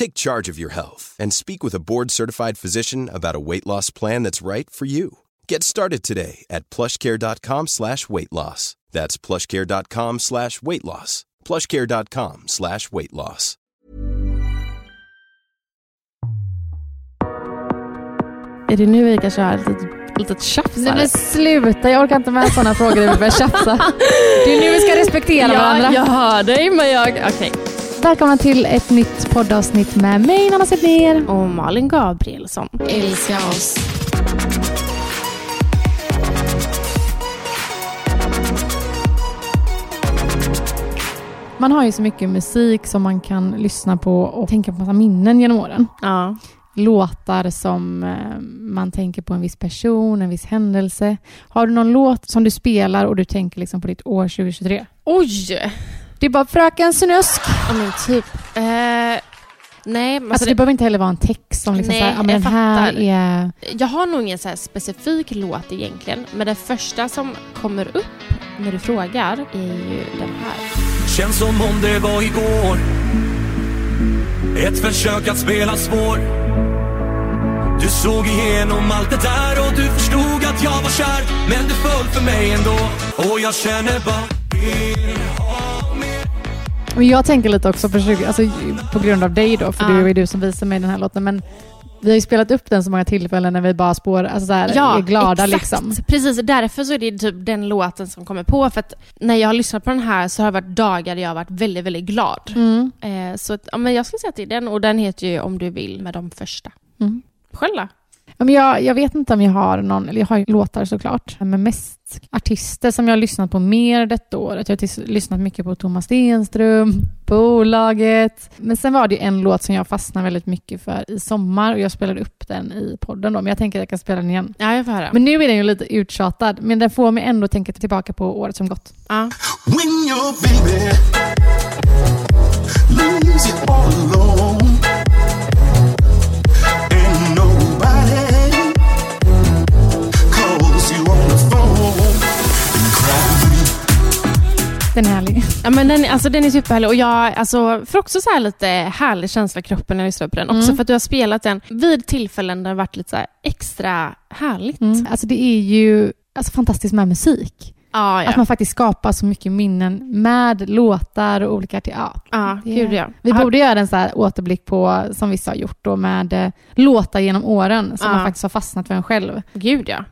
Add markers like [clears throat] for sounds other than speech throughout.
Take charge of your health and speak with a board-certified physician about a weight loss plan that's right for you. Get started today at plushcare.com slash weight loss. That's plushcare.com slash weight loss. plushcare.com slash weight loss. Är det nu vi kan köra ett litet, litet tjafs? Nej här? men sluta, jag orkar inte med sådana frågor där vi börjar tjafsa. [laughs] Det är nu vi ska respektera ja, varandra. jag hör dig men jag... Okej. Välkomna till ett nytt poddavsnitt med mig, Nanna Zetnér. Och Malin Gabrielsson. Älska oss. Man har ju så mycket musik som man kan lyssna på och tänka på massa minnen genom åren. Ja. Låtar som eh, man tänker på en viss person, en viss händelse. Har du någon låt som du spelar och du tänker liksom på ditt år 2023? Oj! Det är bara Fröken Snusk. Ja men typ. Eh, nej, men Alltså, alltså det behöver inte heller vara en text som liksom Nej, så här, ja, men jag den här fattar. är... Jag har nog ingen så här specifik låt egentligen, men det första som kommer upp när du frågar är ju den här. Känns som om det var igår Ett försök att spela svår Du såg igenom allt det där och du förstod att jag var kär Men du föll för mig ändå och jag känner bara vill ha mer Men jag tänker lite också på, 20, alltså, på grund av dig då, för Ja. det var ju du som visade mig den här låten. Men vi har ju spelat upp den så många tillfällen när vi bara spår, alltså så här, är glada exakt. liksom. Precis, därför så är det typ den låten som kommer på. För att när jag har lyssnat på den här så har det varit dagar där jag har varit väldigt, väldigt glad. Mm. Eh, så ja, men jag skulle säga att det är den och den heter ju Om du vill med de första. Mm. Själv då? Ja, men jag, jag vet inte om jag har någon, eller jag har ju låtar såklart, men mest artister som jag har lyssnat på mer detta året. Jag har lyssnat mycket på Thomas Stenström, Bolaget. Men sen var det ju en låt som jag fastnade väldigt mycket för i sommar och jag spelade upp den i podden då, men jag tänker att jag kan spela den igen. Ja, jag får höra. Men nu är den ju lite uttjatad, men den får mig ändå tänka tillbaka på året som gått. ja. When your baby leaves you all alone Den är härlig. Ja, men den, alltså, den är superhärlig och jag alltså, får också så här lite härlig känsla i kroppen när jag lyssnar på den. Också Mm. för att du har spelat den vid tillfällen där det varit lite så här extra härligt. Mm. Alltså det är ju alltså, fantastiskt med musik. Ja, ja. Att man faktiskt skapar så mycket minnen med låtar och olika... arti- Ja, gud ja. Vi Har- borde göra en så här återblick på, som vissa har gjort då, med eh, låtar genom åren som man faktiskt har fastnat för en själv. Gud ja.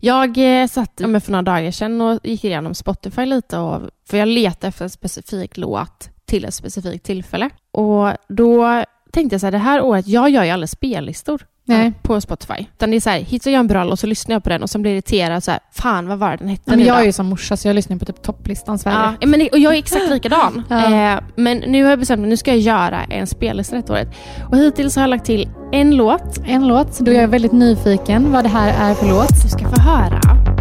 Jag eh, satt ja, för några dagar sedan och gick igenom Spotify lite, och, för jag letade efter en specifik låt till ett specifikt tillfälle. Och då tänkte jag så här, det här året, jag gör ju aldrig spellistor Nej. på Spotify. Utan det är så här, hittar jag en bra låt så lyssnar jag på den och sen blir jag irriterad så här, fan vad var den hette Ja, men jag då? är ju som morsa så jag lyssnar på typ topplistan Sverige. Ja, men, och jag är exakt likadan. [laughs] Ja. eh, men nu har jag bestämt mig, nu ska jag göra en spellista detta året. Och hittills har jag lagt till en låt. En låt, då är jag väldigt nyfiken vad det här är för låt. Du ska få höra.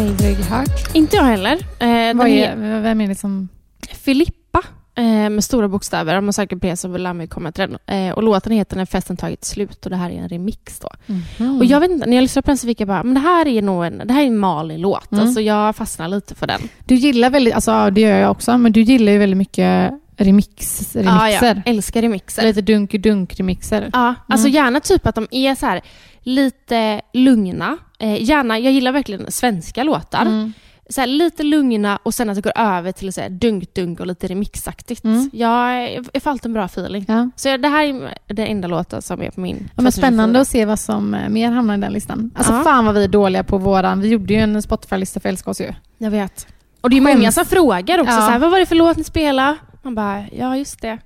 Aldrig hört. Inte jag heller. Eh, Vad är vem är det som... Filippa eh, med stora bokstäver. Om man söker på det så vill mig komma till den. Eh, och låten heter När festen tagit slut och det här är en remix då. Mhm. Och jag vet inte, när jag lyssnade på den så fick jag bara, men det här är nog en, det här är en Malin-låt. Mm. Alltså jag fastnar lite för den. Du gillar väldigt, alltså ja, det gör jag också, men du gillar ju väldigt mycket remix, Ja, remixer. ja. Älskar remixer. Lite dunk-dunk-remixer. Ja, alltså gärna typ att de är så här lite lugna. Eh, gärna, jag gillar verkligen svenska låtar. Mm. Så här, lite lugna och sen att det går över till så här dunk-dunk och lite remixaktigt. Mm. Jag, jag får alltid en bra feeling. Ja. Så det här är den enda låten som är på min Ja, men spännande 2024. att se vad som eh, mer hamnar i den listan. Alltså Ja. fan vad vi är dåliga på våran, vi gjorde ju en Spotify-lista för Älska oss ju. Jag vet. Och det är många som frågar också, Ja. så här, vad var det för låt ni spelade? Man bara, ja just det.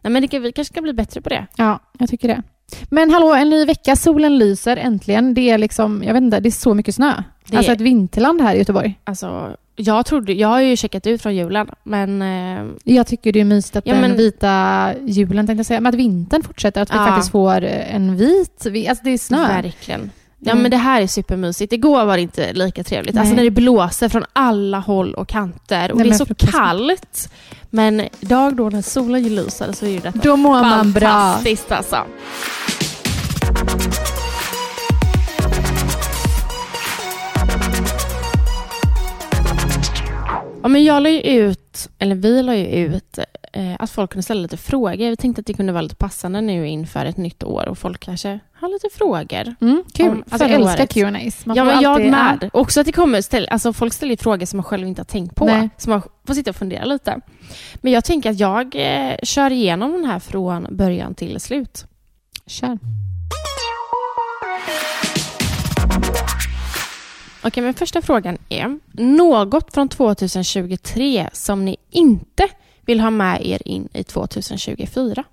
Nej men det, vi kanske ska bli bättre på det. Ja, jag tycker det. Men hallå, en ny vecka, solen lyser äntligen. Det är liksom, jag vet inte, det är så mycket snö. Det Alltså ett vinterland här i Göteborg. Alltså, jag trodde, jag har ju checkat ut från julen, men eh, Jag tycker det är mysigt att Ja, den men- vita julen, tänkte jag säga, men att vintern fortsätter, att vi Ja. faktiskt får en vit, vi- alltså det är snö. verkligen. Ja Mm. men det här är supermysigt. Igår var det inte lika trevligt. Alltså Nej. när det blåser från alla håll och kanter och Nej, det är så kallt. Men idag då när solen lyser så är ju detta Då mår man bra. fantastiskt alltså. Ja, men jag la ju ut, eller vi la ju ut, eh, att folk kunde ställa lite frågor. Vi tänkte att det kunde vara lite passande nu inför ett nytt år och folk kanske har lite frågor. Mm, kul. Om Alltså, jag älskar. Q&As. Man Ja, men jag med. Också att det kommer ställ, alltså folk ställer frågor som man själv inte har tänkt på. Nej. Så man får sitta och fundera lite. Men jag tänker att jag eh, kör igenom den här från början till slut. Kör. Okej, men första frågan är något från 2023 som ni inte vill ha med er in i 2024?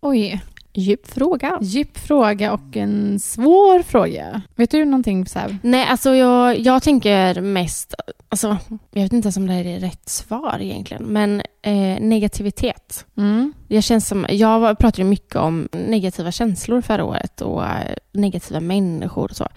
Oj, Djup fråga. djup fråga och en svår fråga. Vet du någonting så här? Nej, alltså jag, jag tänker mest... Alltså, jag vet inte ens om det här är rätt svar egentligen, men eh, negativitet. Mm. Det känns som, jag pratade mycket om negativa känslor förra året och eh, negativa människor och så.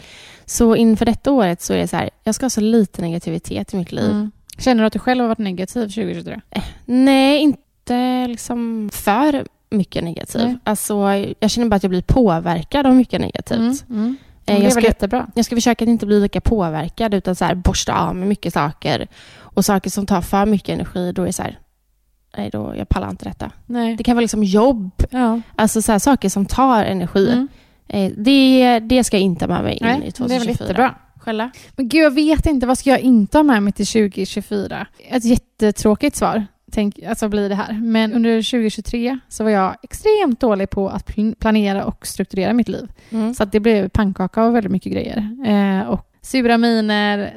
Så inför detta året så är det så här, jag ska ha så lite negativitet i mitt liv. Mm. Känner du att du själv har varit negativ 2023? Nej, inte liksom för mycket negativ. Nej. Alltså, jag känner bara att jag blir påverkad av mycket negativt. Mm. Mm. Eh, jag ska- jättebra. Jag ska försöka att inte bli lika påverkad utan så här, borsta av med mycket saker. Och saker som tar för mycket energi, då är det så här, nej då, jag pallar inte detta. Nej. Det kan vara liksom jobb, Ja. alltså så här, saker som tar energi. Mm. Eh, det, det ska jag inte ha med mig in Nej, i det är 2024. väl jättebra. Själva? Men gud, jag vet inte. Vad ska jag inte ha med mig till 2024? Ett jättetråkigt svar tänk, alltså blir det här. Men under 2023 så var jag extremt dålig på att pl- planera och strukturera mitt liv. Mm. Så att det blev pannkaka och väldigt mycket grejer. Eh, och sura miner,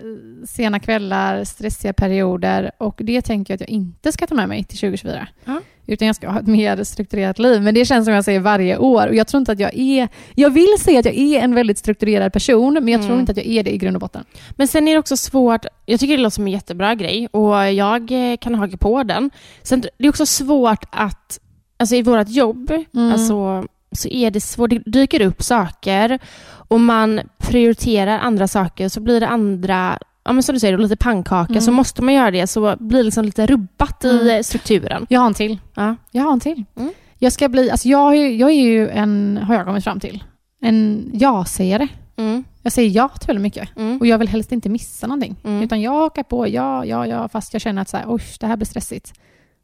sena kvällar, stressiga perioder. Och det tänker jag att jag inte ska ta med mig till 2024. Ja. Utan jag ska ha ett mer strukturerat liv. Men det känns som jag säger varje år. Och jag tror inte att jag är... Jag vill säga att jag är en väldigt strukturerad person, men jag tror Mm. inte att jag är det i grund och botten. Men sen är det också svårt, jag tycker det låter som en jättebra grej och jag eh, kan haka på den. Sen det är också svårt att, alltså i vårt jobb, Mm. alltså, så är det svårt, det dyker upp saker och man prioriterar andra saker så blir det andra, ja men som du säger, lite pannkaka, Mm. så måste man göra det så blir det liksom lite rubbat i Mm. eh, strukturen. Jag har en till. Ja. Jag har en till. Mm. Jag ska bli... Alltså jag, jag är ju en, har jag kommit fram till, en ja-sägare. Mm. Jag säger ja till väldigt mycket. Mm. Och jag vill helst inte missa någonting. Mm. Utan jag hakar på, ja, ja, ja, fast jag känner att så här, det här blir stressigt.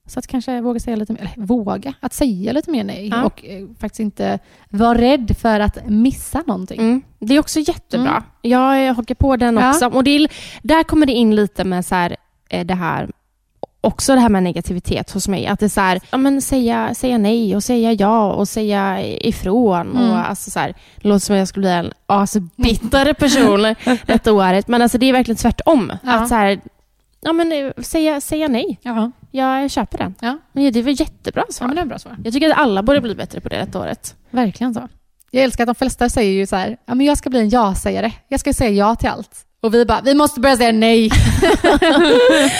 Så att kanske våga säga lite mer, våga, att säga lite mer nej. Ja. Och eh, faktiskt inte vara rädd för att missa någonting. Mm. Det är också jättebra. Mm. Jag eh, hakar på den Ja. också. Och är, där kommer det in lite med så här, eh, det här också det här med negativitet hos mig. Att det är så här, ja, men säga, säga nej och säga ja och säga ifrån. Mm. Och alltså så här, det låter som att jag skulle bli en asbittare person [laughs] detta året. Men alltså det är verkligen tvärtom. Ja. Att så här, ja, men, eh, säga, säga nej. Ja. Jag köper den. Ja. Men det väl jättebra svar. ja, men det är bra svar. Jag tycker att alla borde bli bättre på det detta året. Verkligen så. Jag älskar att de flesta säger ju så här, ja men jag ska bli en ja-sägare. Jag ska säga ja till allt. Och vi bara, vi måste börja säga nej.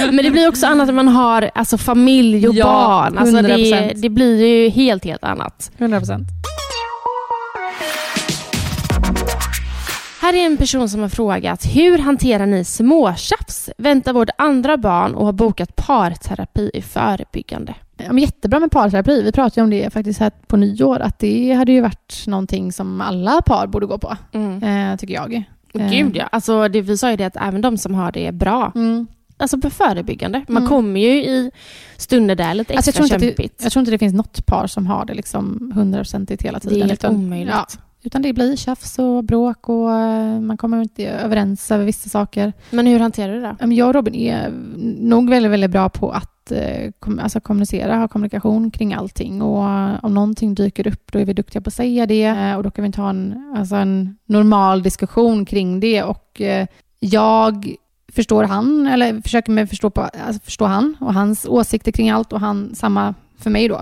[laughs] Men det blir också annat när man har alltså, familj och Ja, barn. Alltså, det, 100%. det blir ju helt, helt annat. 100 procent. Här är en person som har frågat, hur hanterar ni småtjafs? Väntar vårt andra barn och har bokat parterapi i förebyggande. Ja, jättebra med parterapi. Vi pratade om det faktiskt här på nyår, att det hade ju varit någonting som alla par borde gå på, Mm. eh, tycker jag. Gud ja. Alltså, det, vi sa ju det att även de som har det bra, Mm. alltså på förebyggande. Man Mm. kommer ju i stunder där lite Alltså, jag, extra tror inte att det, kämpigt. jag tror inte det finns något par som har det liksom hundraprocentigt hela det tiden. är helt utan, omöjligt. Ja, utan det blir tjafs och bråk och eh, man kommer inte överens över vissa saker. Men hur hanterar du det Jag och Robin är nog väldigt, väldigt bra på att eh, alltså kommunicera, ha kommunikation kring allting. Och eh, om någonting dyker upp, då är vi duktiga på att säga det. Och då kan vi ta en, alltså en normal diskussion kring det. Och jag förstår han, eller försöker med förstå, på, alltså förstå han och hans åsikter kring allt och han samma för mig då.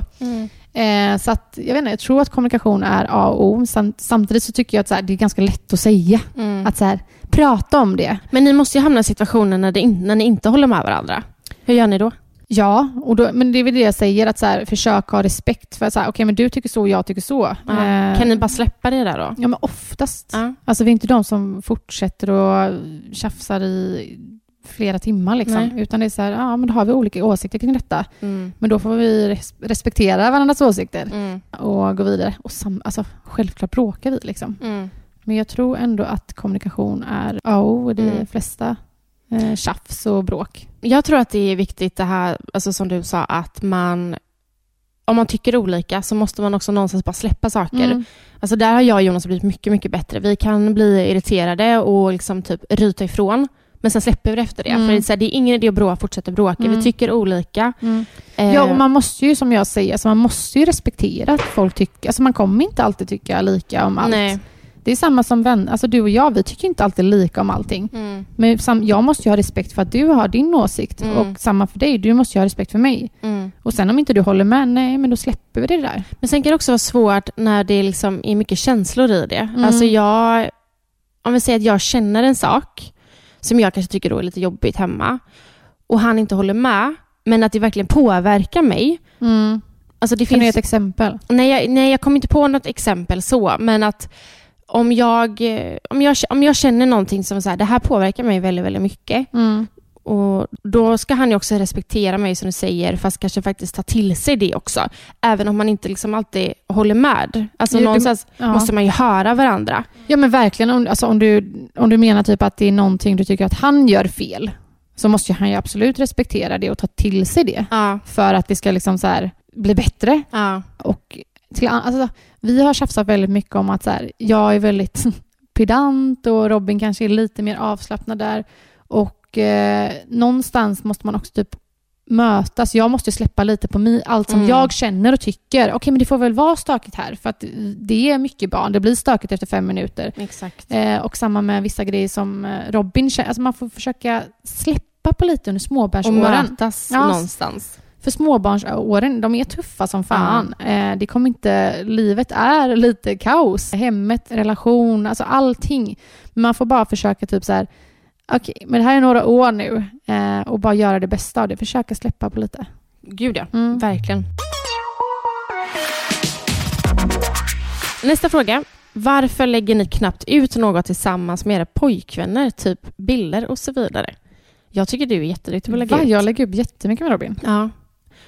Eh, så att, jag vet inte, jag tror att kommunikation är A och O. Samt, samtidigt så tycker jag att här, det är ganska lätt att säga. Mm. Att så här, prata om det. Men ni måste ju hamna i situationer när, det när ni inte håller med varandra. Hur gör ni då? Ja, och då, men det är väl det jag säger, att så här, försöka ha respekt för att okej men du tycker så och jag tycker så. Eh, Kan ni bara släppa det där då? Ja, men oftast. Ja. Alltså vi är inte de som fortsätter och tjafsar i flera timmar liksom. Nej. Utan det är så här, ja men då har vi olika åsikter kring detta. Mm. Men då får vi res- respektera varandras åsikter Mm. och gå vidare. Och sam, alltså, självklart bråkar vi liksom. Mm. Men jag tror ändå att kommunikation är A och O i de Mm. flesta eh, tjafs och bråk. Jag tror att det är viktigt det här, alltså som du sa, att man om man tycker olika så måste man också någonstans bara släppa saker. Mm. Alltså där har jag och Jonas blivit mycket, mycket bättre. Vi kan bli irriterade och liksom typ ryta ifrån. Men sen släpper vi det efter det. Mm. För det är, så här, det är ingen idé att bråka, fortsätta bråka. Mm. Vi tycker olika. Eh, Ja, och man måste ju som jag säger, alltså man måste ju respektera att folk tycker, alltså man kommer inte alltid tycka lika om allt. Nej. Det är samma som vänner, alltså du och jag, vi tycker inte alltid lika om allting. Mm. Men sam, jag måste ju ha respekt för att du har din åsikt Mm. och samma för dig, du måste ju ha respekt för mig. Mm. Och sen om inte du håller med, nej men då släpper vi det där. Men sen kan det också vara svårt när det liksom är mycket känslor i det. Mm. Alltså jag, om vi säger att jag känner en sak som jag kanske tycker då är lite jobbigt hemma och han inte håller med, men att det verkligen påverkar mig. Alltså det Kan du ge finns, ett exempel? nej, jag, nej, jag kommer inte på något exempel så, men att om jag, eh, om jag, om jag känner någonting som så här, det här påverkar mig väldigt, väldigt mycket, och då ska han ju också respektera mig som du säger, fast kanske faktiskt ta till sig det också. Även om man inte liksom alltid håller med. Alltså Jo, det- någonstans ja. måste man ju höra varandra. Ja men verkligen, om, alltså, om, du, om du menar typ att det är någonting du tycker att han gör fel, så måste han ju absolut respektera det och ta till sig det. Ja, För att det ska liksom så här bli bättre. ja, Och till, alltså, vi har tjafsat väldigt mycket om att så här, jag är väldigt [laughs] pedant och Robin kanske är lite mer avslappnad där. Och eh, någonstans måste man också typ mötas. Jag måste släppa lite på mig, allt som Mm. jag känner och tycker. Okej, men det får väl vara stökigt här för att det är mycket barn. Det blir stökigt efter fem minuter. exakt. Eh, och samma med vissa grejer som eh, Robin känner. Alltså man får försöka släppa på lite under Och småbarnsåren. mötas Ja. någonstans. För småbarnsåren, de är tuffa som fan. Eh, det kommer inte, livet är lite kaos. Hemmet, relation, alltså allting. Man får bara försöka typ så här, okej, men det här är några år nu eh, och bara göra det bästa av det. Försöka släppa på lite. Gud ja, Mm. verkligen. Nästa fråga. Varför lägger ni knappt ut något tillsammans med era pojkvänner, typ bilder och så vidare? Jag tycker du är jätteduktig på att lägga Va? ut. Jag lägger upp jättemycket med Robin. Ja.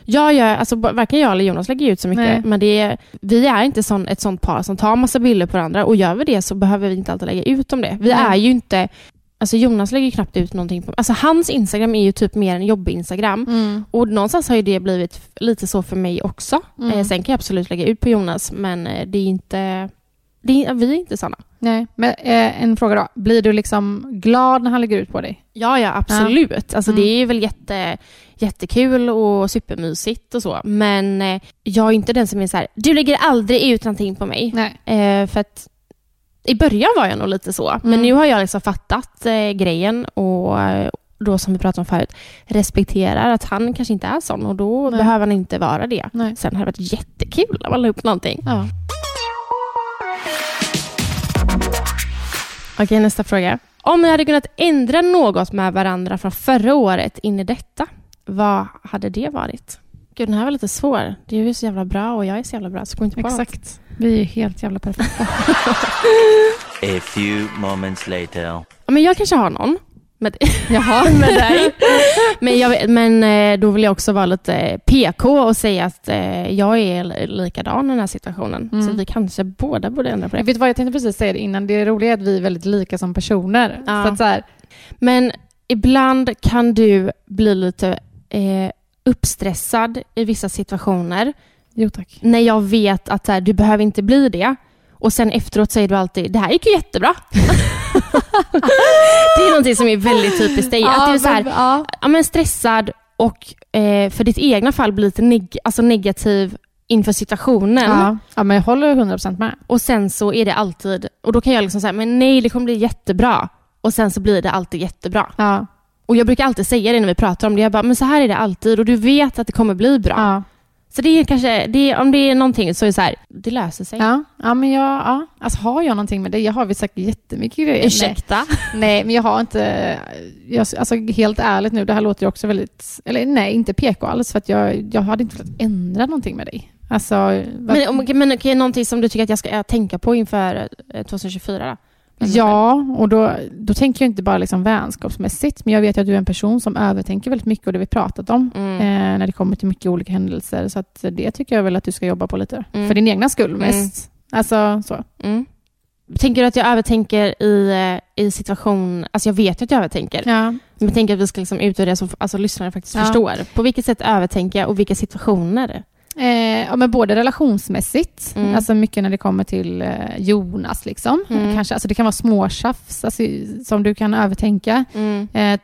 Jag gör, alltså, b- varken jag eller Jonas lägger ut så mycket, Nej. men det är, vi är inte sån, ett sånt par som tar massa bilder på varandra och gör vi det så behöver vi inte alltid lägga ut om det. Vi Nej. är ju inte, alltså Jonas lägger knappt ut någonting på, alltså hans Instagram är ju typ mer en jobb-Instagram och någonstans har ju det blivit lite så för mig också. Mm. Eh, sen kan jag absolut lägga ut på Jonas, men eh, det är inte, det är, vi är inte såna. Nej, men eh, en fråga då. Blir du liksom glad när han lägger ut på dig? Ja, ja absolut. Alltså, Mm. Det är väl jätte, jättekul och supermysigt och så. Men eh, jag är inte den som är så här, du lägger aldrig ut någonting på mig. Nej. Eh, för att i början var jag nog lite så. Men Mm. nu har jag liksom fattat eh, grejen och eh, då som vi pratade om förut, respekterar att han kanske inte är sån och då Nej. behöver han inte vara det. Nej. Sen hade det varit jättekul om man la upp någonting. Ja. Okej, nästa fråga. Om ni hade kunnat ändra något med varandra från förra året in i detta, vad hade det varit? Gud, den här var lite svår. Du är så jävla bra och jag är så jävla bra, så kom inte på något. Vi är helt jävla perfekta. [laughs] A few moments later. Ja, men jag kanske har någon. Med, [laughs] Jaha. [laughs] med dig. Men, jag, men eh, då vill jag också vara lite PK och säga att eh, jag är li- likadan i den här situationen. Mm. Så vi kanske båda borde ändra på det. Vet du vad, jag tänkte precis säga det innan. Det roliga är att vi är väldigt lika som personer. Ja. Så att så här, Men ibland kan du bli lite eh, uppstressad i vissa situationer. Jo tack. När jag vet att så här, du behöver inte bli det. Och sen efteråt säger du alltid, det här gick ju jättebra. [laughs] det är någonting som är väldigt typiskt dig. att du är så här, ja. ja, men stressad och eh, för ditt egna fall blir lite neg- alltså negativ inför situationen. Ja. ja, men jag håller 100% med. Och sen så är det alltid, och då kan jag liksom säga, men nej det kommer bli jättebra. Och sen så blir det alltid jättebra. Ja. Och jag brukar alltid säga det när vi pratar om det. Jag bara, men så här är det alltid och du vet att det kommer bli bra. Ja. Så det är kanske, det är, om det är någonting så är det så här, det löser sig. Ja. ja, men jag, ja. Alltså har jag någonting med det? Jag har väl säkert jättemycket grejer. Ursäkta? Nej, [laughs] nej, men jag har inte... Jag, alltså helt ärligt nu, det här låter ju också väldigt... Eller nej, inte PK alls, för att jag, jag hade inte velat ändra någonting med dig. Alltså... Men, men okej, någonting som du tycker att jag ska eh, tänka på inför eh, 2024 då? Ja, och då, då tänker jag inte bara liksom vänskapsmässigt, men jag vet ju att du är en person som övertänker väldigt mycket och det vi pratat om Mm. eh, när det kommer till mycket olika händelser. Så att det tycker jag väl att du ska jobba på lite. Mm. För din egna skull mest. Alltså så. Mm. Tänker du att jag övertänker i, eh, i situation... Alltså jag vet ju att jag övertänker. Ja. Men jag tänker att vi ska liksom utvärdera så alltså, lyssnarna faktiskt Ja. förstår. På vilket sätt övertänker jag och vilka situationer? Eh, ja, men både relationsmässigt, Mm. alltså mycket när det kommer till eh, Jonas. Liksom. Mm. Kanske, alltså det kan vara småtjafs alltså, som du kan övertänka. Mm. Eh,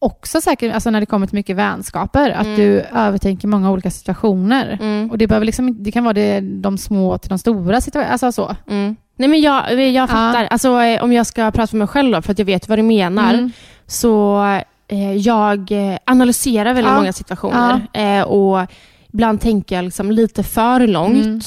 också säkert alltså när det kommer till mycket vänskaper, att Mm. du övertänker många olika situationer. Mm. Och det, behöver liksom, det kan vara det, de små till de stora situationerna. Alltså så. Mm. Nej men jag, jag fattar. Alltså, eh, om jag ska prata för mig själv då, för att jag vet vad du menar, så eh, jag eh, analyserar väldigt Ja. många situationer. Eh, och ibland tänker jag liksom lite för långt. Mm.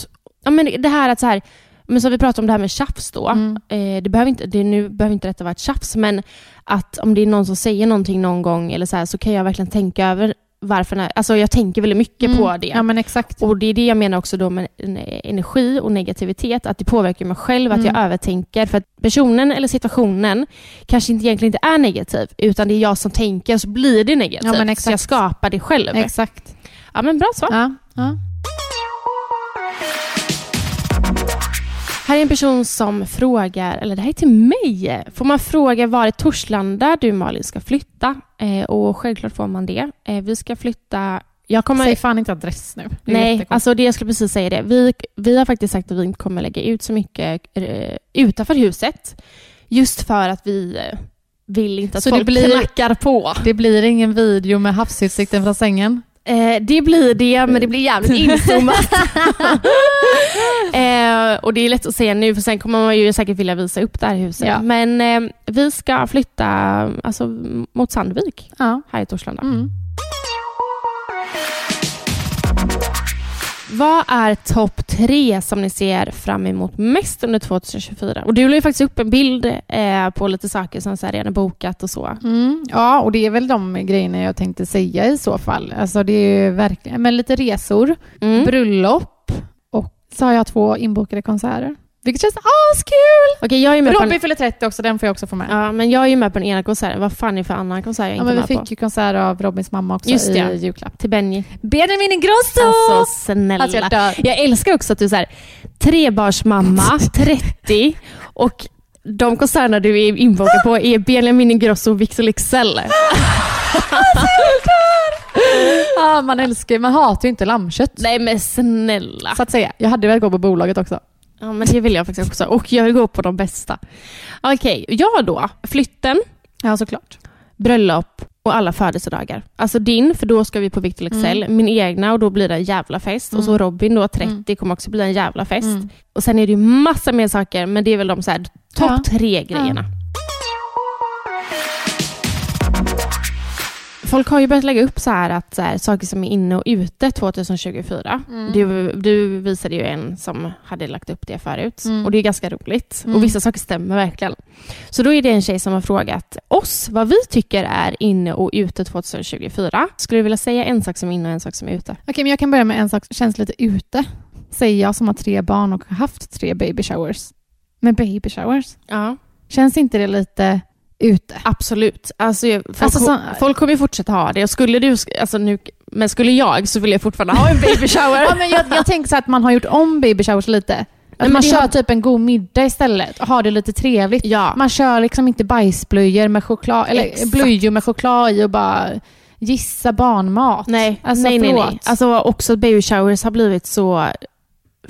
Ja, men det här att så här, men så vi pratade om det här med tjafs då. Mm. Eh, det behöver inte, det, nu behöver inte detta vara ett tjafs, men att om det är någon som säger någonting någon gång eller så, här, så kan jag verkligen tänka över varför. den här- Alltså jag tänker väldigt mycket Mm. på det. Ja, men exakt. Och det är det jag menar också då med en- energi och negativitet, att det påverkar mig själv, att Mm. jag övertänker. För att personen eller situationen kanske inte egentligen inte är negativ, utan det är jag som tänker så blir det negativt. Ja, så jag skapar det själv. Exakt. Ja men bra svar. Ja. Ja. Här är en person som frågar, eller det här är till mig. Får man fråga var i Torslanda du Malin ska flytta? Eh, och självklart får man det. Eh, vi ska flytta... Jag kommer... Säg fan inte adress nu. Det Nej, alltså det jag skulle precis säga det. Vi, vi har faktiskt sagt att vi inte kommer lägga ut så mycket eh, utanför huset. Just för att vi eh, vill inte att Så det folk blir- knackar på. Det blir ingen video med havsutsikten från sängen? Eh, det blir det, men det blir jävligt inzoomat. [laughs] [laughs] eh, och det är lätt att säga nu, för sen kommer man ju säkert vilja visa upp det här huset. Ja. Men eh, vi ska flytta alltså, mot Sandvik, Ja. här i Torslanda. Mm. Vad är topp tre som ni ser fram emot mest under 2024? Och du la ju faktiskt upp en bild eh, på lite saker som så här redan är bokat och så. Mm, ja, och det är väl de grejerna jag tänkte säga i så fall. Alltså det är verkligen, men lite resor, Mm. bröllop och så har jag två inbokade konserter. Vilket känns askul! Okej, jag är med på en, Robin fyller 30 också, den får jag också få med. Ja, ja, men jag är ju med på den ena konserten. Vad fan är det för annan konsert jag inte men är vi med fick på? ju konsert av Robins mamma också Just i det. julklapp. Till Benji. Benjamin Ingrosso! Alltså snälla. Alltså, jag dör. jag älskar också att du är så här, trebarnsmamma, 30 [laughs] och de konserterna du är inbokad på är Benjamin Ingrosso och Victor Leksell. [laughs] Ja, man älskar man hatar ju inte lammkött. Nej men snälla. Så att säga. Jag hade velat gå på bolaget också. Ja men det vill jag faktiskt också och jag vill gå på de bästa. Okej, jag då. Flytten, Ja, såklart. bröllop och alla födelsedagar. Alltså din, för då ska vi på Victor Leksell. Min egna och då blir det en jävla fest. Och så Robin då, 30, kommer också bli en jävla fest. Mm. Och sen är det ju massa mer saker, men det är väl de så här topp Ja. tre grejerna. Folk har ju börjat lägga upp så här att så här, saker som är inne och ute 2024. Mm. Du, du visade ju en som hade lagt upp det förut Mm. och det är ganska roligt. Mm. Och vissa saker stämmer verkligen. Så då är det en tjej som har frågat oss vad vi tycker är inne och ute 2024. Skulle du vilja säga en sak som är inne och en sak som är ute? Okej, men jag kan börja med en sak som känns lite ute. Säger jag som har tre barn och har haft tre baby showers. Men baby showers, Ja. känns inte det lite ute? Absolut. Alltså, folk, Alltså, så- folk kommer ju fortsätta ha det. Och skulle du, alltså nu, men skulle jag så vill jag fortfarande ha en baby shower. [laughs] Ja, men jag, jag tänker så att man har gjort om baby showers lite. men man det kör har- typ en god middag istället och har det lite trevligt. Ja. Man kör liksom inte bajsblöjor med choklad, eller Exakt. blöjor med choklad i och bara gissa barnmat. Nej, alltså, nej, nej, nej. Alltså också baby showers har blivit så...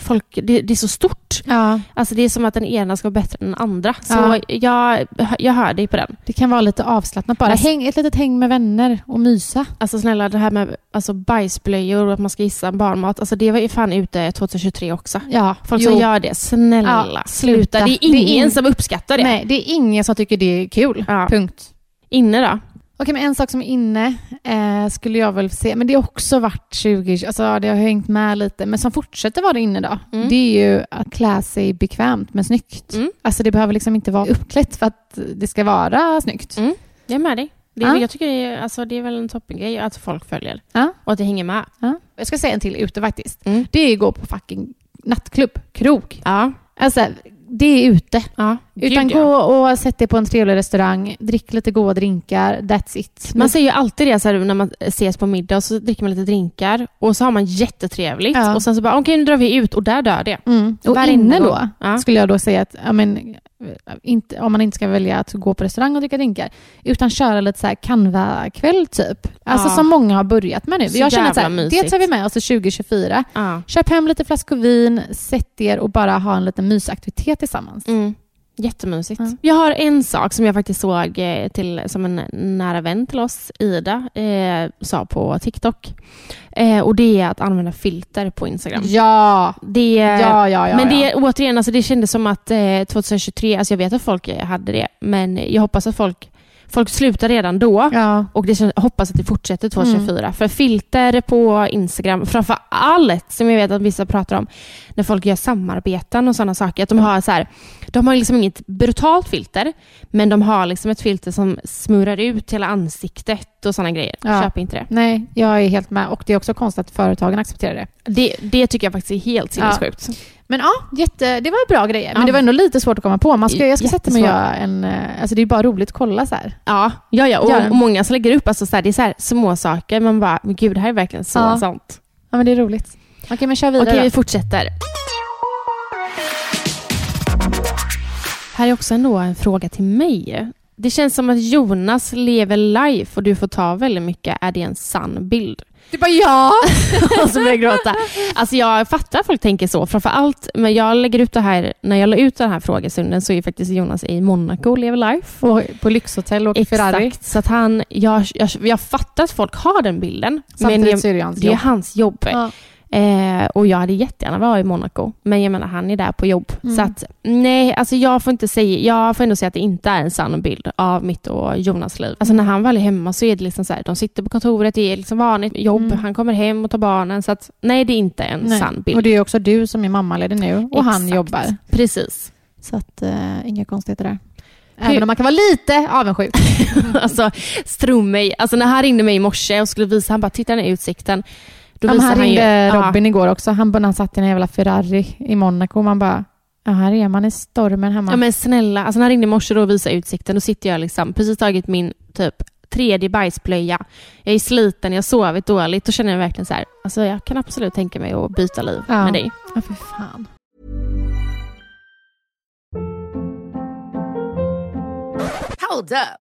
Folk, det, det är så stort. Ja, Alltså det är som att den ena ska vara bättre än den andra. Så Ja. jag, jag hör dig på den. det kan vara lite avslappnat bara. Alltså- Häng, ett litet häng med vänner och mysa. Alltså snälla, det här med alltså, bajsblöjor och att man ska gissa barnmat. Alltså det var ju fan ute 2023 också. Ja, Folk jo. som gör det, snälla Ja, sluta. Det är Det är ingen in- som uppskattar det. Nej, det är ingen som tycker det är kul. Punkt. Inne då? Okej, men en sak som är inne eh, skulle jag väl se, men det har också varit 20, alltså det har hängt med lite, men som fortsätter vara inne då, Mm. det är ju att klä sig bekvämt men snyggt. Mm. Alltså det behöver liksom inte vara uppklätt för att det ska vara snyggt. Mm. Jag är med dig. Det är, Ja. Jag tycker det är, alltså, det är väl en toppengrej att folk följer. Ja. Och att det hänger med. Ja. Jag ska säga en till ute faktiskt. Mm. Det är att gå på fucking nattklubb, krog. Ja. Alltså, det är ute. ja. Utan Gud, gå och sätt dig på en trevlig restaurang, drick lite goda drinkar, that's it. Man säger ju alltid det så här, när man ses på middag och så dricker man lite drinkar och så har man jättetrevligt Ja. och sen så bara okej nu drar vi ut och där dör det. Mm. Och Varenda inne då Ja. skulle jag då säga att ja, men, inte, om man inte ska välja att gå på restaurang och dricka drinkar, utan köra lite så här Canva-kväll typ. Alltså Ja. som många har börjat med nu. Så jag känner att så här, det tar vi med oss till 2024. Ja. Köp hem lite flaskor vin, sätt er och bara ha en liten mysaktivitet tillsammans. Mm. Jättemysigt. Ja. Jag har en sak som jag faktiskt såg eh, till, som en nära vän till oss, Ida, eh, sa på TikTok. Eh, och det är att använda filter på Instagram. Ja! Det, Ja, ja, ja. men det ja. återigen, alltså det kändes som att eh, 2023, alltså jag vet att folk hade det, men jag hoppas att folk, folk slutar redan då. Ja. Och det, känns- hoppas att det fortsätter 2024. Mm. För filter på Instagram, framför allt som jag vet att vissa pratar om, när folk gör samarbeten och sådana saker. Att de har så här, de har liksom inget brutalt filter, men de har liksom ett filter som smurrar ut hela ansiktet och sådana grejer. Ja. Köp inte det. Nej, jag är helt med. Och det är också konstigt att företagen accepterar det. det. Det tycker jag faktiskt är helt sinnessjukt. Men ja, jätte, det var bra grejer. Men Ja. det var ändå lite svårt att komma på. Man ska, jag ska sätta mig och göra en... eh, Alltså det är bara roligt att kolla så här. Ja, ja, ja. Och, och många som lägger upp, alltså så här, det är så här små saker man bara, men gud, det här är verkligen så Ja. sant. Ja, men det är roligt. Okej, men kör vidare Okej, då. vi fortsätter. Här är också ändå en fråga till mig. Det känns som att Jonas lever life och du får ta väldigt mycket. Är det en sann bild? Du bara ja! [laughs] och så börjar jag gråta. Alltså jag fattar att folk tänker så. Framför allt, men jag lägger ut det här, när jag la ut den här frågestunden så är faktiskt Jonas i Monaco och lever life. På, på lyxhotell och Ferrari. Exakt, så att han, jag, jag, jag fattar att folk har den bilden. Samtidigt jag, så är det hans det är jobb. hans jobb. Ja. Eh, och jag hade jättegärna varit i Monaco. Men jag menar, han är där på jobb. Mm. Så att, nej, alltså jag får inte säga, jag får ändå säga att det inte är en sann bild av mitt och Jonas liv. Alltså när han väl är hemma så är det liksom så här, de sitter på kontoret, det är liksom vanligt jobb, Mm. han kommer hem och tar barnen. Så att, nej, det är inte en Nej. sann bild. Och det är också du som är mammaledig nu och han Exakt. jobbar. Precis. Så att eh, inga konstigheter där. Hur- Även om man kan vara lite avundsjuk. [laughs] alltså, tro mig. Alltså när han ringde mig i morse och skulle visa, han bara, titta den här utsikten. Då Ja, han han ju- ringde ja. Robin igår också. Han, när han satt i en jävla Ferrari i Monaco. och Man bara, ja, här är man i stormen hemma. Ja men snälla, alltså när han ringde i morse och visade utsikten, då sitter jag liksom, precis tagit min typ tredje bajsblöja. Jag är sliten, jag har sovit dåligt. Då känner jag verkligen så här, alltså jag kan absolut tänka mig att byta liv Ja. med dig. Ja, för fan. Hold up.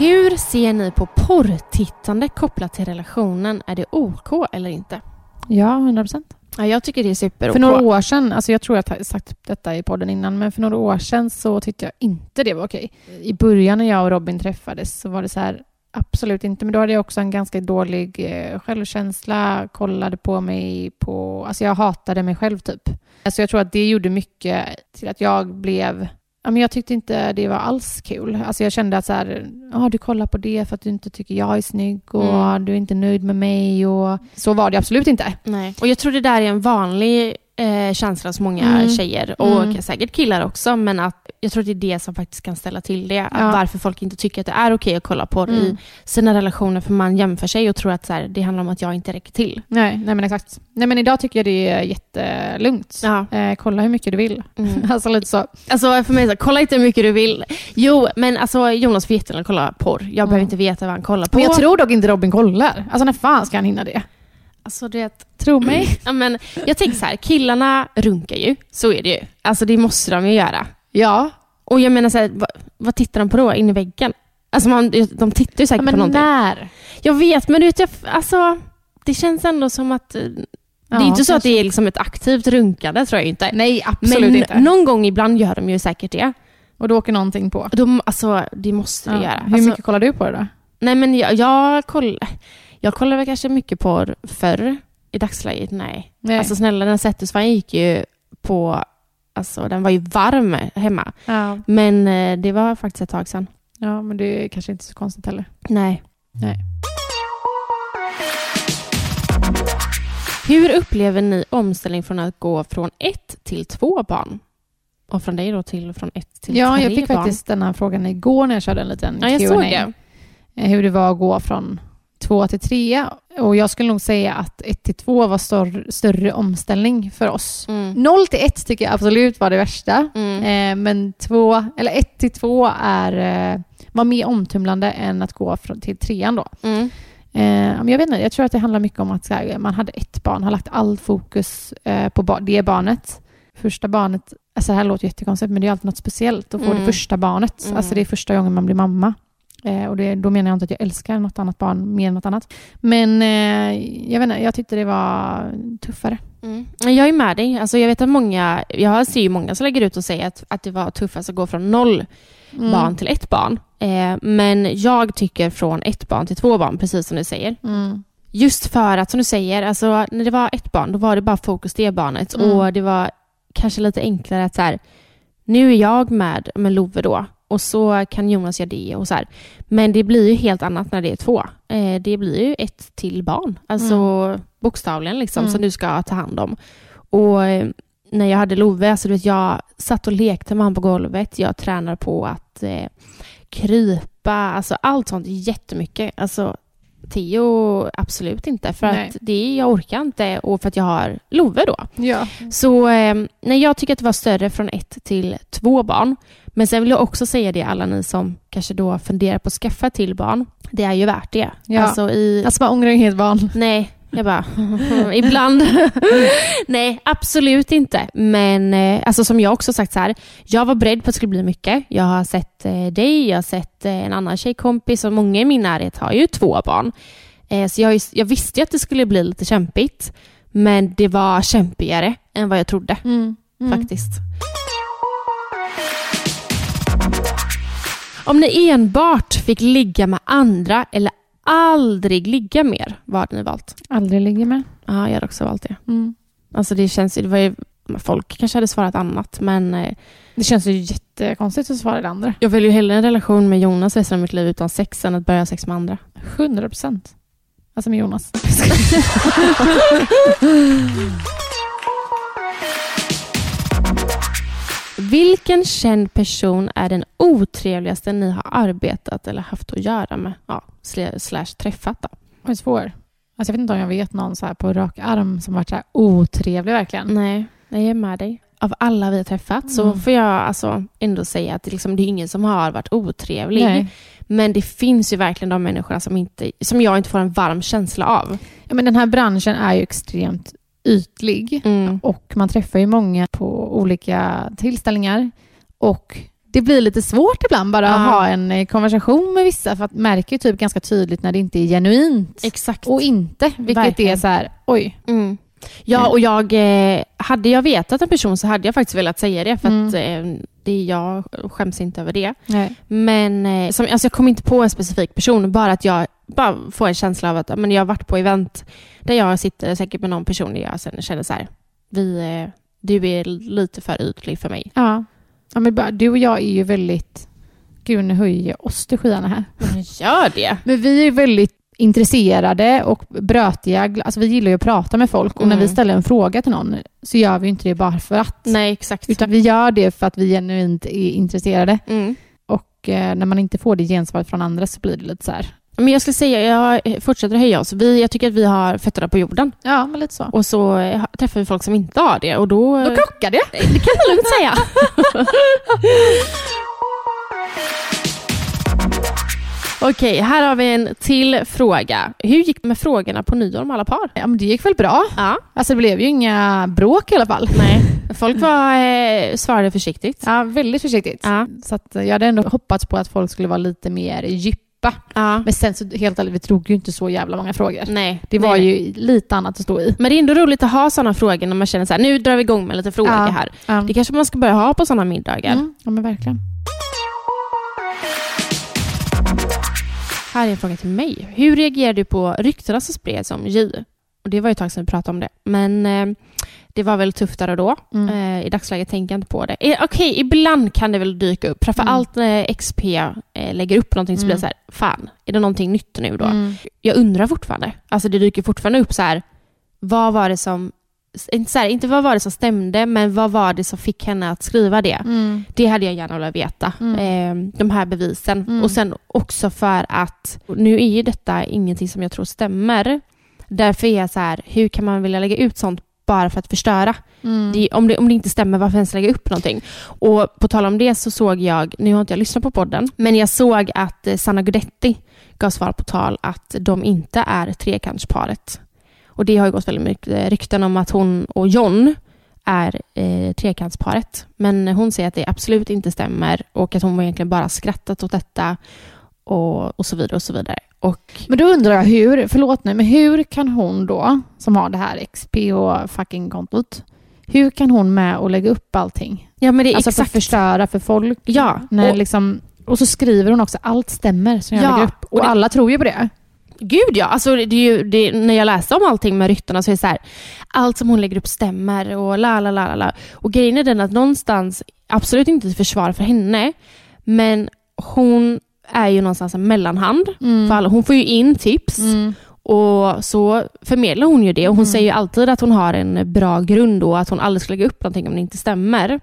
Hur ser ni på porrtittande kopplat till relationen? Är det OK eller inte? Ja, 100 procent. Ja, jag tycker det är super För några år sedan, alltså jag tror jag har sagt detta i podden innan, men för några år sedan så tyckte jag inte det var okej. I början när jag och Robin träffades så var det så här, absolut inte, men då hade jag också en ganska dålig eh, självkänsla, kollade på mig på, alltså jag hatade mig själv typ. Så jag tror att det gjorde mycket till att jag blev Ja, men jag tyckte inte det var alls kul. Alltså jag kände att så här, ah, du kollar på det för att du inte tycker jag är snygg och Mm. du är inte nöjd med mig. Och så var det absolut inte. Nej. Och jag tror det där är en vanlig eh, känsla hos många Mm. tjejer och Mm. säkert killar också, men att jag tror det är det som faktiskt kan ställa till det. Att Ja. Varför folk inte tycker att det är okej att kolla på Mm. i sina relationer, för man jämför sig och tror att så här, det handlar om att jag inte räcker till. Nej, nej men exakt. Nej men idag tycker jag det är jättelugnt. Ja. Eh, kolla hur mycket du vill. Mm. [laughs] alltså lite så. Alltså för mig, så, kolla inte hur mycket du vill. Jo, men alltså Jonas får jättegärna kolla porr. Jag behöver Mm. inte veta vad han kollar på. Men jag tror dock inte Robin kollar. Alltså när fan ska han hinna det? Alltså du vet, Tro mig. [clears throat] ja, men, jag tänker så här, killarna runkar ju. Så är det ju. Alltså det måste de ju göra. Ja. Och jag menar så här, vad, vad tittar de på då? In i väggen? Alltså man, de tittar ju säkert ja men på någonting. när? Jag vet, men du vet, jag, alltså, det känns ändå som att... eh, Det är Ja, inte så att det är liksom ett aktivt runkande, tror jag inte. Nej, absolut men inte. någon gång ibland gör de ju säkert det. Och då åker någonting på. De, alltså, det måste det Ja. göra. Hur Alltså, mycket kollar du på det då? Nej, men jag, jag, koll, jag kollar väl kanske mycket på förr. I dagsläget, nej. Nej. Alltså snälla, den Satisfyern gick ju på... Alltså den var ju varm hemma. ja. Men eh, det var faktiskt ett tag sedan. ja, men det är kanske inte så konstigt heller. Nej. Nej. Hur upplever ni omställning från att gå från ett till två barn? Och från dig då till från ett till Ja, tre jag fick barn? faktiskt den här frågan igår när jag körde en liten Ja, jag Q&A. såg det. Eh, Hur det var att gå från två till tre. Och jag skulle nog säga att ett till två var större, större omställning för oss. Mm. Noll till ett tycker jag absolut var det värsta. Mm. Eh, men två, eller ett till två är, eh, var mer omtumlande än att gå från, till trean då. Mm. Eh, men jag vet inte, jag tror att det handlar mycket om att här, man hade ett barn, har lagt all fokus eh, på det barnet. Första barnet, alltså det här låter jättekonstigt men det är alltid något speciellt att få Mm. det första barnet. Mm. Alltså det är första gången man blir mamma. Eh, och det, då menar jag inte att jag älskar något annat barn mer än något annat. Men eh, jag vet inte, jag tyckte det var tuffare. Mm. Jag är med dig. Alltså jag vet att många, jag ser ju många som lägger ut och säger att, att det var tuffast att gå från noll Mm. barn till ett barn. Eh, men jag tycker från ett barn till två barn, precis som du säger. Mm. Just för att, som du säger, alltså, när det var ett barn, då var det bara fokus det barnet. Mm. Och det var kanske lite enklare att så här, nu är jag med med Love då, och så kan Jonas göra det och så här. Men det blir ju helt annat när det är två. Eh, det blir ju ett till barn, alltså bokstavligen liksom, Mm. som du ska ta hand om. Och eh, när jag hade Love, alltså du vet, jag satt och lekte med honom på golvet. Jag tränar på att eh, krypa, alltså allt sånt jättemycket. Alltså Theo absolut inte, för Nej. att det, jag orkar inte och för att jag har Love då. Ja. Så eh, nej, jag tycker att det var större från ett till två barn. Men sen vill jag också säga det alla ni som kanske då funderar på att skaffa till barn. Det är ju värt det. Ja. Alltså i... Alltså man ångrar inget barn. Nej, jag bara... [laughs] ibland. [laughs] Nej, absolut inte. Men eh, alltså som jag också sagt så här. Jag var beredd på att det skulle bli mycket. Jag har sett eh, dig, jag har sett eh, en annan tjejkompis och många i min närhet har ju två barn. Eh, så jag, jag visste ju att det skulle bli lite kämpigt. Men det var kämpigare än vad jag trodde Mm. Mm. faktiskt. Om ni enbart fick ligga med andra eller aldrig ligga mer, vad hade ni valt? Aldrig ligger med. Ja, jag hade också valt det. Mm. Alltså det känns ju, det var ju, folk kanske hade svarat annat, men eh, Det känns ju jättekonstigt att svara det andra. jag vill ju hellre en relation med Jonas resten av mitt liv utan sex än att börja sex med andra. 100 procent. Alltså med Jonas. [laughs] Vilken känd person är den otrevligaste ni har arbetat eller haft att göra med? Ja, sl- slash träffat då. Vad är svår? Alltså jag vet inte om jag vet någon så på rak arm som varit så här otrevlig verkligen. Nej, jag är med dig. Av alla vi har träffat så Mm. får jag alltså ändå säga att det, liksom, det är ingen som har varit otrevlig. Nej. Men det finns ju verkligen de människorna som, inte, som jag inte får en varm känsla av. Ja, men den här branschen är ju extremt ytlig Mm. och man träffar ju många på olika tillställningar och det blir lite svårt ibland bara att Ja. ha en eh, konversation med vissa för att märker ju typ ganska tydligt när det inte är genuint Exakt. och inte, vilket Verkligen. är så här, oj. Mm. Ja, och jag, eh, hade jag vetat en person så hade jag faktiskt velat säga det, för att eh, det, jag skäms inte över det. Nej. Men eh, som, alltså jag kom inte på en specifik person, bara att jag bara får en känsla av att men jag har varit på event där jag sitter säkert med någon person där jag sen känner så här, vi, du är lite för ytlig för mig. Ja. ja men bara, du och jag är ju väldigt, gud nu höjer oss till skyarna här. Men gör det! Men vi är väldigt intresserade och brötiga. Alltså vi gillar ju att prata med folk och när Mm. vi ställer en fråga till någon så gör vi inte det bara för att. Nej, exakt. Utan vi gör det för att vi genuint är intresserade. Mm. Och eh, när man inte får det gensvaret från andra så blir det lite så här. Men jag skulle säga, jag fortsätter att höja oss. Vi, jag tycker att vi har fötterna på jorden. Ja, men lite så. Och så eh, träffar vi folk som inte har det och då... Då krockar det. Det kan man lugnt säga. [laughs] Okej, här har vi en till fråga. Hur gick det med frågorna på nyår med alla par? Ja, men det gick väl bra. Ja. Alltså det blev ju inga bråk i alla fall. Nej, folk var, eh, svarade försiktigt. Ja, väldigt försiktigt. Ja. Så att jag hade ändå hoppats på att folk skulle vara lite mer djupa. Ja. Men sen så helt ärligt, vi drog ju inte så jävla många frågor. Nej. Det var nej. ju lite annat att stå i. Men det är ändå roligt att ha sådana frågor när man känner så här, nu drar vi igång med lite frågor Ja. här. Ja. Det kanske man ska börja ha på sådana middagar. Mm, ja, men verkligen. Här är en fråga till mig. Hur reagerar du på ryktena som spreds om J? Och det var ju ett tag sedan vi pratade om det. Men eh, det var väl tufft där och då. Mm. Eh, I dagsläget tänker jag inte på det. Eh, Okej, ibland kan det väl dyka upp. Framförallt när XP eh, lägger upp någonting så blir det så här, fan, är det någonting nytt nu då? Mm. Jag undrar fortfarande. Alltså det dyker fortfarande upp så här, vad var det som inte, så här, inte vad var det som stämde, men vad var det som fick henne att skriva det? Mm. Det hade jag gärna velat veta. Eh, de här bevisen. Mm. Och sen också för att, nu är ju detta ingenting som jag tror stämmer. Därför är jag så här, hur kan man vilja lägga ut sånt bara för att förstöra? Mm. Det, om, det, om det inte stämmer, varför ens lägga upp någonting? Och på tal om det så såg jag, nu har inte jag lyssnat på podden, men jag såg att eh, Sanna Guidetti gav svar på tal att de inte är trekantsparet. Och det har ju gått väldigt mycket rykten om att hon och John är eh, trekantsparet. Men hon säger att det absolut inte stämmer och att hon egentligen bara skrattat åt detta och, och så vidare och så vidare. Och Men då undrar jag hur, förlåt nu, men hur kan hon då, som har det här XP och fucking kontot, hur kan hon med och lägga upp allting? ja, men det är Alltså för att exakt. förstöra för folk. Ja, När och- liksom, och så skriver hon också allt stämmer som jag Ja, lägger upp. Och, och det- alla tror ju på det. Gud ja, alltså det är ju, det, när jag läste om allting med ryktena så är det så här, allt som hon lägger upp stämmer och la la la la. Och grejen är den att någonstans, absolut inte till försvar för henne, men hon är ju någonstans en mellanhand. För alla, hon får ju in tips Mm. och så förmedlar hon ju det. Och hon säger ju alltid att hon har en bra grund och att hon aldrig ska lägga upp någonting om det inte stämmer.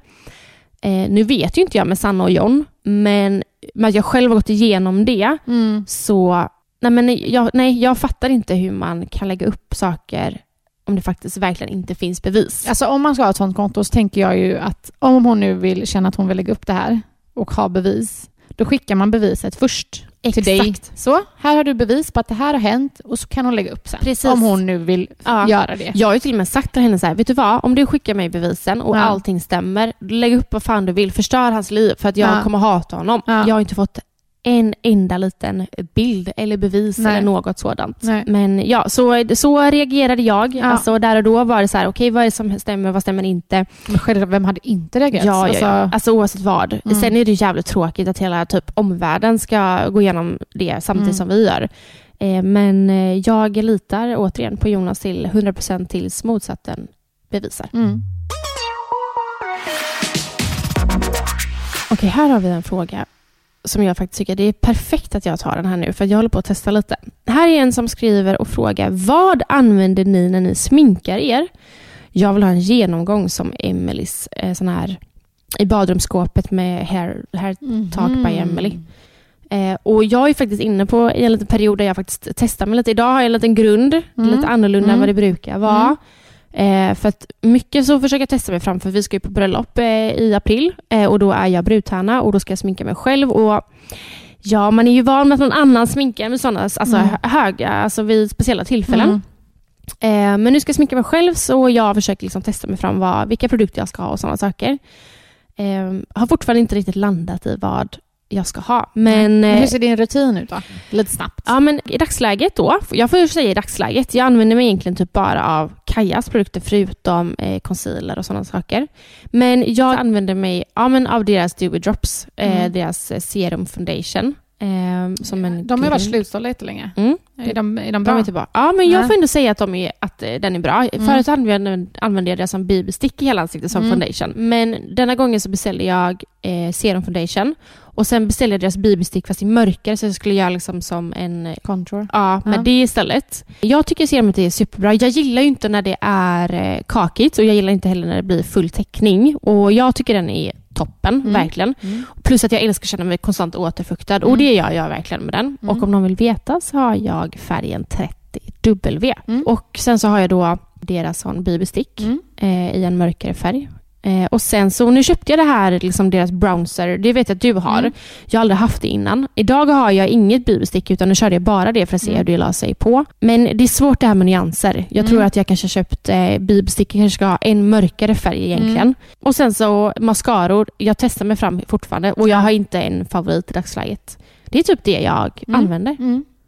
Eh, nu vet ju inte jag med Sanna och John, men med att jag själv har gått igenom det Mm. så nej, men jag, nej, jag fattar inte hur man kan lägga upp saker om det faktiskt verkligen inte finns bevis. Alltså om man ska ha ett sånt konto så tänker jag ju att om hon nu vill känna att hon vill lägga upp det här och ha bevis, då skickar man beviset först till dig. Exakt. Så, här har du bevis på att det här har hänt och så kan hon lägga upp sen. Precis. Om hon nu vill Ja. göra det. Jag har ju till och med sagt till henne så här, vet du vad? Om du skickar mig bevisen och Ja. allting stämmer, lägg upp vad fan du vill, förstör hans liv för att jag Ja. kommer hata honom. Ja. Jag har inte fått en enda liten bild eller bevis Nej. eller något sådant. Nej. Men ja, så, så reagerade jag. Ja. Alltså, där och då var det så här, okej vad är det som stämmer, vad stämmer inte? Men självklart, vem hade inte reagerat? Ja, Alltså, ja. Alltså oavsett vad. Mm. Sen är det jävligt tråkigt att hela typ, omvärlden ska gå igenom det samtidigt Mm. som vi gör. Eh, men eh, jag litar återigen på Jonas till 100% tills motsatsen bevisar. Mm. Okej, här har vi en fråga som jag faktiskt tycker det är perfekt att jag tar den här nu, för jag håller på att testa lite. Här är en som skriver och frågar, vad använder ni när ni sminkar er? Jag vill ha en genomgång som Emelies, eh, sån här i badrumsskåpet med hair, hair talk by Mhm. Emily. Eh, och jag är faktiskt inne på i en liten period där jag faktiskt testar mig lite. Idag har jag en liten grund, Mm. lite annorlunda än Mm. vad det brukar vara. Eh, för att mycket så försöker jag testa mig fram för vi ska ju på bröllop eh, i april eh, och då är jag brudtärna och då ska jag sminka mig själv. Och Ja, man är ju van med att någon annan sminkar med sådana alltså, Mm. hö- höga, alltså vid speciella tillfällen. Mm. Eh, men nu ska jag sminka mig själv så jag försöker liksom testa mig fram vad, vilka produkter jag ska ha och sådana saker. Eh, har fortfarande inte riktigt landat i vad jag ska ha. Men, Men eh, hur ser din rutin ut då? Lite snabbt. Ja, men i dagsläget då, jag får ju säga i dagsläget, jag använder mig egentligen typ bara av Kajas produkter förutom eh, concealer och sådana saker. Men jag använder mig ja, men av deras Dewy Drops, eh, Mm. deras eh, serum foundation. Eh, som en De har varit slutsålda jättelänge. Mm. Är de, är de De bra? är tillbaka. Ja, men jag Nej. får ändå säga att, de är, att eh, den är bra. Mm. Förut använde, använde jag det som BB-stick i hela ansiktet som Mm. foundation. Men denna gången så beställde jag eh, serum foundation och sen beställde jag deras BB-stick fast i mörkare så jag skulle göra liksom som en eh, Contour. Ja, med Ja. det istället. Jag tycker serumet är superbra. Jag gillar ju inte när det är eh, kakigt och jag gillar inte heller när det blir full täckning. Och jag tycker den är toppen, Mm. verkligen. Mm. Plus att jag älskar att känna mig konstant återfuktad Mm. och det gör jag verkligen med den. Mm. Och om någon vill veta så har jag färgen 30W. Mm. Och sen så har jag då deras sån BB-stick Mm. eh, i en mörkare färg. Eh, och sen så, nu köpte jag det här, liksom deras bronzer, det vet jag att du har. Mm. Jag har aldrig haft det innan. Idag har jag inget BB-stick utan nu körde jag bara det för att se Mm. hur det la sig på. Men det är svårt det här med nyanser. Jag Mm. tror att jag kanske har köpt eh, BB-stick, jag kanske ska ha en mörkare färg egentligen. Mm. Och sen så mascaror, jag testar mig fram fortfarande och jag har inte en favorit i dagsläget. Det är typ det jag Mm. använder.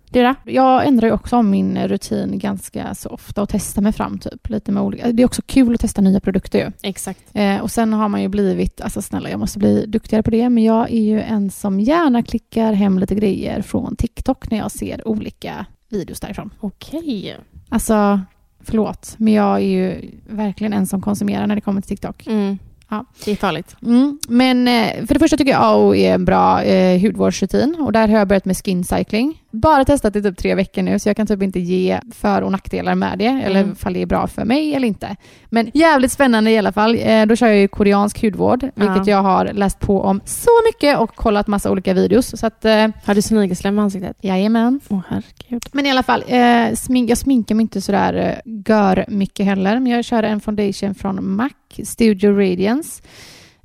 Då? Jag ändrar ju också om min rutin ganska så ofta och testar mig fram typ lite med olika. Det är också kul att testa nya produkter ju. Exakt. Eh, och sen har man ju blivit, alltså snälla jag måste bli duktigare på det, men jag är ju en som gärna klickar hem lite grejer från TikTok när jag ser olika videos därifrån. Okej. Alltså, förlåt, men jag är ju verkligen en som konsumerar när det kommer till TikTok. Mm. Ja. Det är farligt. Mm. Men eh, för det första tycker jag AO är en bra eh, hudvårdsrutin och där har jag börjat med skin cycling. Bara testat i typ tre veckor nu så jag kan typ inte ge för och nackdelar med det eller Mm. ifall det är bra för mig eller inte. Men jävligt spännande i alla fall. Eh, då kör jag ju koreansk hudvård vilket Ja. jag har läst på om så mycket och kollat massa olika videos. Så att, eh, Har du snigelslem i ansiktet? jajamän. Åh herregud. Men i alla fall, eh, smink, jag sminkar mig inte sådär gör mycket heller. Men jag kör en foundation från MAC, Studio Radiance.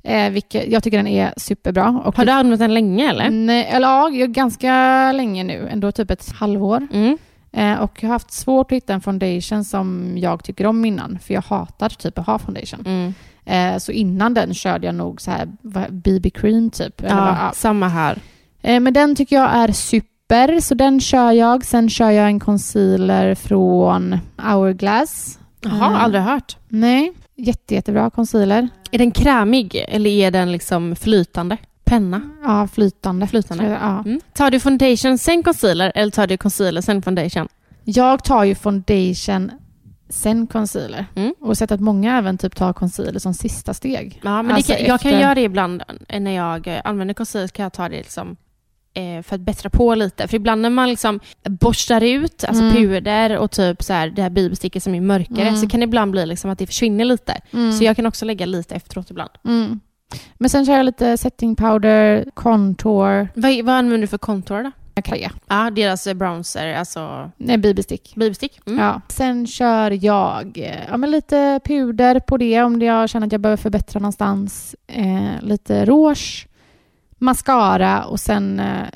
Eh, vilket, jag tycker den är superbra. Och Har du använt den länge eller? Nej, eller ja, ganska länge nu. Ändå typ ett halvår. Mm. Eh, och jag har haft svårt att hitta en foundation som jag tycker om innan. För jag hatar typ att ha foundation. Mm. Eh, så innan den körde jag nog så här BB cream typ. Eller Ja, vad- samma här. Eh, Men den tycker jag är super, så den kör jag. Sen kör jag en concealer från Hourglass. Jaha, Eh, aldrig hört. Nej, jätte, jättebra concealer. Är den krämig eller är den liksom flytande? Penna? Ja, flytande. Flytande. Så, Ja. Mm. Tar du foundation sen concealer eller tar du concealer sen foundation? Jag tar ju foundation sen concealer. Mm. Och sett att många även typ tar concealer som sista steg. Ja, men Alltså kan, jag kan efter- göra det ibland när jag eh, använder concealer kan jag ta det liksom för att bättra på lite. För ibland när man liksom borstar ut alltså Mm. puder och typ så här, det här BB-sticket som är mörkare Mm. så kan det ibland bli liksom att det försvinner lite. Mm. Så jag kan också lägga lite efteråt ibland. Mm. Men sen kör jag lite setting powder, contour, Vad, vad använder du för contour då? Kaja. Ja, deras eh, bronzer, alltså Nej, BB-stick. BB-stick. Mm. Ja. Sen kör jag eh, ja, men lite puder på det om jag känner att jag behöver förbättra någonstans. Eh, lite rouge, mascara och sen eh,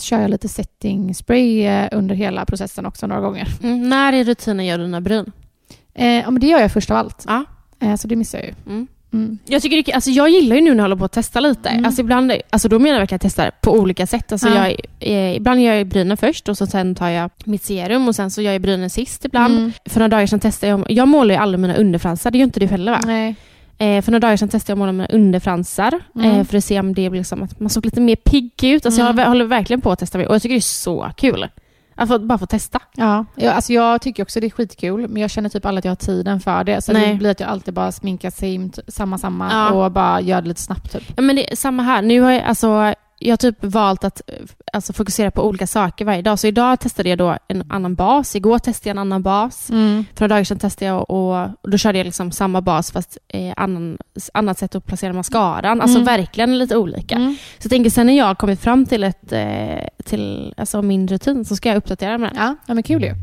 kör jag lite setting spray eh, under hela processen också några gånger. Mm. När i rutinen gör du dina bryn? Eh, ja, men det gör jag först av allt. Ja. Eh, så det missar jag ju. Mm. Mm. Jag, tycker det, alltså jag gillar ju nu när jag håller på att testa lite. Mm. Alltså ibland, alltså då menar jag verkligen att testa på olika sätt. Alltså Ja. jag, eh, ibland gör jag brynen först och så sen tar jag mitt serum och sen så gör jag brynen sist ibland. Mm. För några dagar sedan testade jag, jag målar ju aldrig mina underfransar, det gör inte du heller va? Nej. Eh, för några dagar sedan testade jag att måla mina underfransar Mm. eh, för att se om det blir liksom att man såg lite mer pigg ut. Alltså Mm. jag håller verkligen på att testa mig och jag tycker det är så kul. Att få, bara få testa. Ja, jag, alltså jag tycker också det är skitkul, men jag känner typ aldrig att jag har tiden för det. Så Nej. det blir att jag alltid bara sminkar same, samma, samma Ja. och bara gör det lite snabbt typ. Ja, men det samma här. Nu har jag, alltså, jag har typ valt att eh, alltså, fokusera på olika saker varje dag. Så idag testade jag då en annan bas. Igår testade jag en annan bas. Mm. För några dagar sedan testade jag och, och då körde jag liksom samma bas fast eh, annan, annat sätt att placera mascaran. Alltså Mm. verkligen lite olika. Mm. Så jag tänker sen när jag har kommit fram till, ett, eh, till alltså, min rutin så ska jag uppdatera med den. Ja, ja, men kul ju.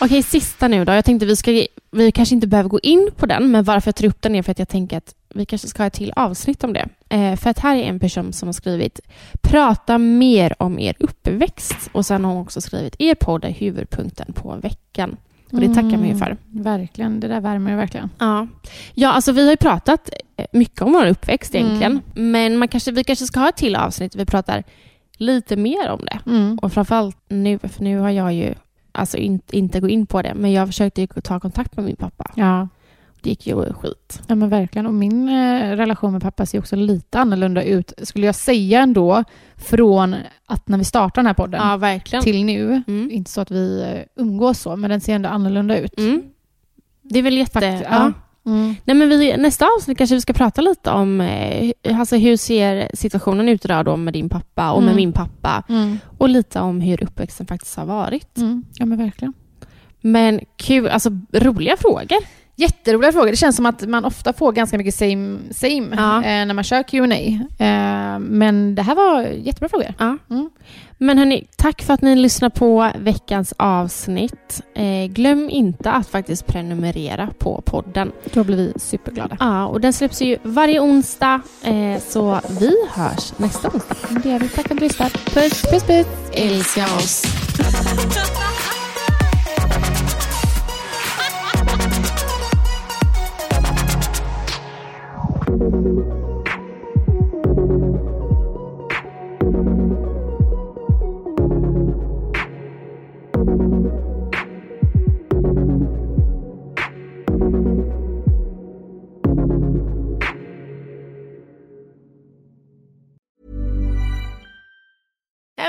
Okej, sista nu då. Jag tänkte vi, ska, vi kanske inte behöver gå in på den, men varför jag tar upp den är för att jag tänker att vi kanske ska ha ett till avsnitt om det. Eh, för att här är en person som har skrivit Prata mer om er uppväxt och sen har hon också skrivit Er podd är huvudpunkten på veckan. Och det tackar man ju Mm. för. Verkligen, det där värmer ju verkligen. Ja. ja, alltså vi har ju pratat eh, mycket om vår uppväxt egentligen. Men man kanske, vi kanske ska ha ett till avsnitt där vi pratar lite mer om det. Mm. Och framförallt nu, för nu har jag ju alltså in, inte gå in på det, men jag försökte ta kontakt med min pappa. Ja. Det gick ju skit. Ja men verkligen. Och min eh, relation med pappa ser också lite annorlunda ut, skulle jag säga ändå, från att när vi startade den här podden Ja, till nu. Mm. Inte så att vi eh, umgås så, men den ser ändå annorlunda ut. Mm. Det är väl jätte... Fakt- ja. ja. Mm. Nej, men vi, nästa avsnitt kanske vi ska prata lite om eh, alltså hur ser situationen ut idag då med din pappa och med Mm. min pappa Mm. och lite om hur uppväxten faktiskt har varit. Mm. Ja men verkligen. Men kul, alltså roliga frågor. Jätteroliga frågor. Det känns som att man ofta får ganska mycket same, same Ja. eh, när man kör Q&A. Eh, men det här var jättebra frågor. Ja. Men hörni, tack för att ni lyssnar på veckans avsnitt. Eh, glöm inte att faktiskt prenumerera på podden. Då blir vi superglada. Ja, och den släpps ju varje onsdag, eh, så vi hörs nästa onsdag. Det gör vi. Tack för att du lyssnade. Puss, Puss puss! älska oss. [laughs]